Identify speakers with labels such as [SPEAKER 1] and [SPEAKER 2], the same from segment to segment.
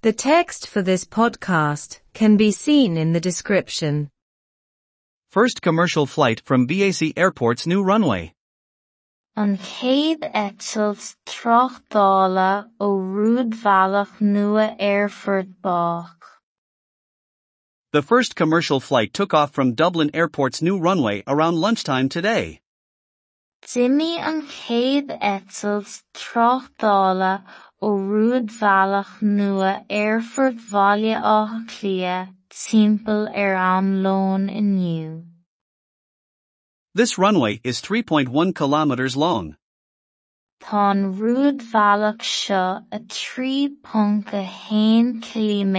[SPEAKER 1] The text for this podcast can be seen in the description.
[SPEAKER 2] First commercial flight from BAC Airport's new runway.
[SPEAKER 3] An chéad eitilt tráchtála ó rúidbhealach nua Airfurt Bach.
[SPEAKER 2] The first commercial flight took off from Dublin Airport's new runway around lunchtime today.
[SPEAKER 3] D'imigh an chéad eitilt tráchtála ó rúidbhealach nua Aerfort Bhaile Átha Cliath timpeall ar an Lón inniu.
[SPEAKER 2] This runway is 3.1 kilometers long.
[SPEAKER 3] Tá an rúidbhealach seo a 3.1 km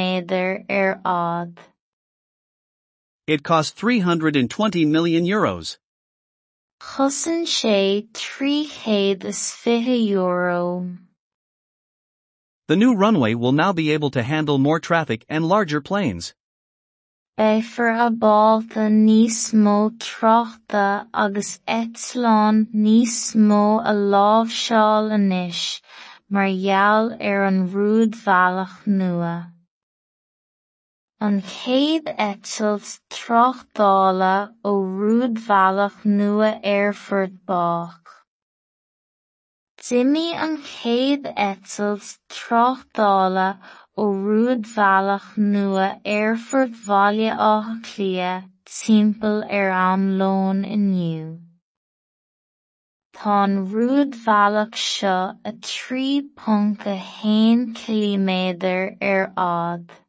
[SPEAKER 3] ar fhad.
[SPEAKER 2] It cost 320 million euros.
[SPEAKER 3] Chosann sé trí chéad is fiche euro.
[SPEAKER 2] The new runway will now be able to handle more traffic and larger planes.
[SPEAKER 3] Beifir a bálta níos agus eitleán níos mó a lámhseáil anois, mar gheall ar an rúidbhealach nua. An chéad eitilt tráchtála ó rúidbhealach nua Airfurt Bach. D'imigh an chéad eitilt tráchtála ó rúidbhealach nua er Aerfort Bhaile Átha Cliath timpeall ar er an Lón inniu. An rúidbhealach seo a 3.1 km ar fhad. Er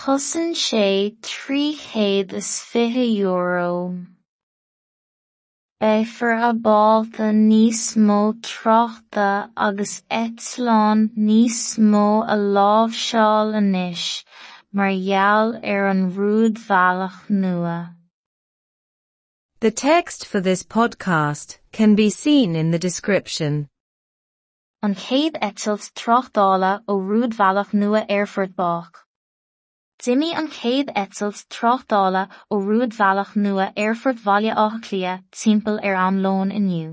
[SPEAKER 3] Chosann sé trí chéad is fiche. Beifir a bálta níos mó agus mó a lámhseáil anois, mar gheall ar an rúidbhealach nua.
[SPEAKER 1] The text for this podcast can be seen in the description.
[SPEAKER 3] An chéad eitilt tráchtála ó rúidbhealach nua Airfurt Bach. Dimi an céad etils trochdála ó ruúdhealach nua airfurt bhaile ácha lia timppel ar an lón inniu.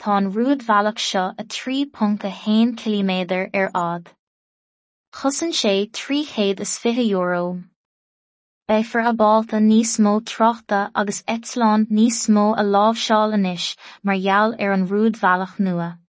[SPEAKER 3] Tá an ruúdhealach seo a trí punt a hain km ar ád. Chosan sé tríchéad is fi euro. Beifir a balta níos mó trochta agus etláán níos mó a lábhseáil inis mar gheall ar an ruúdhealach nua.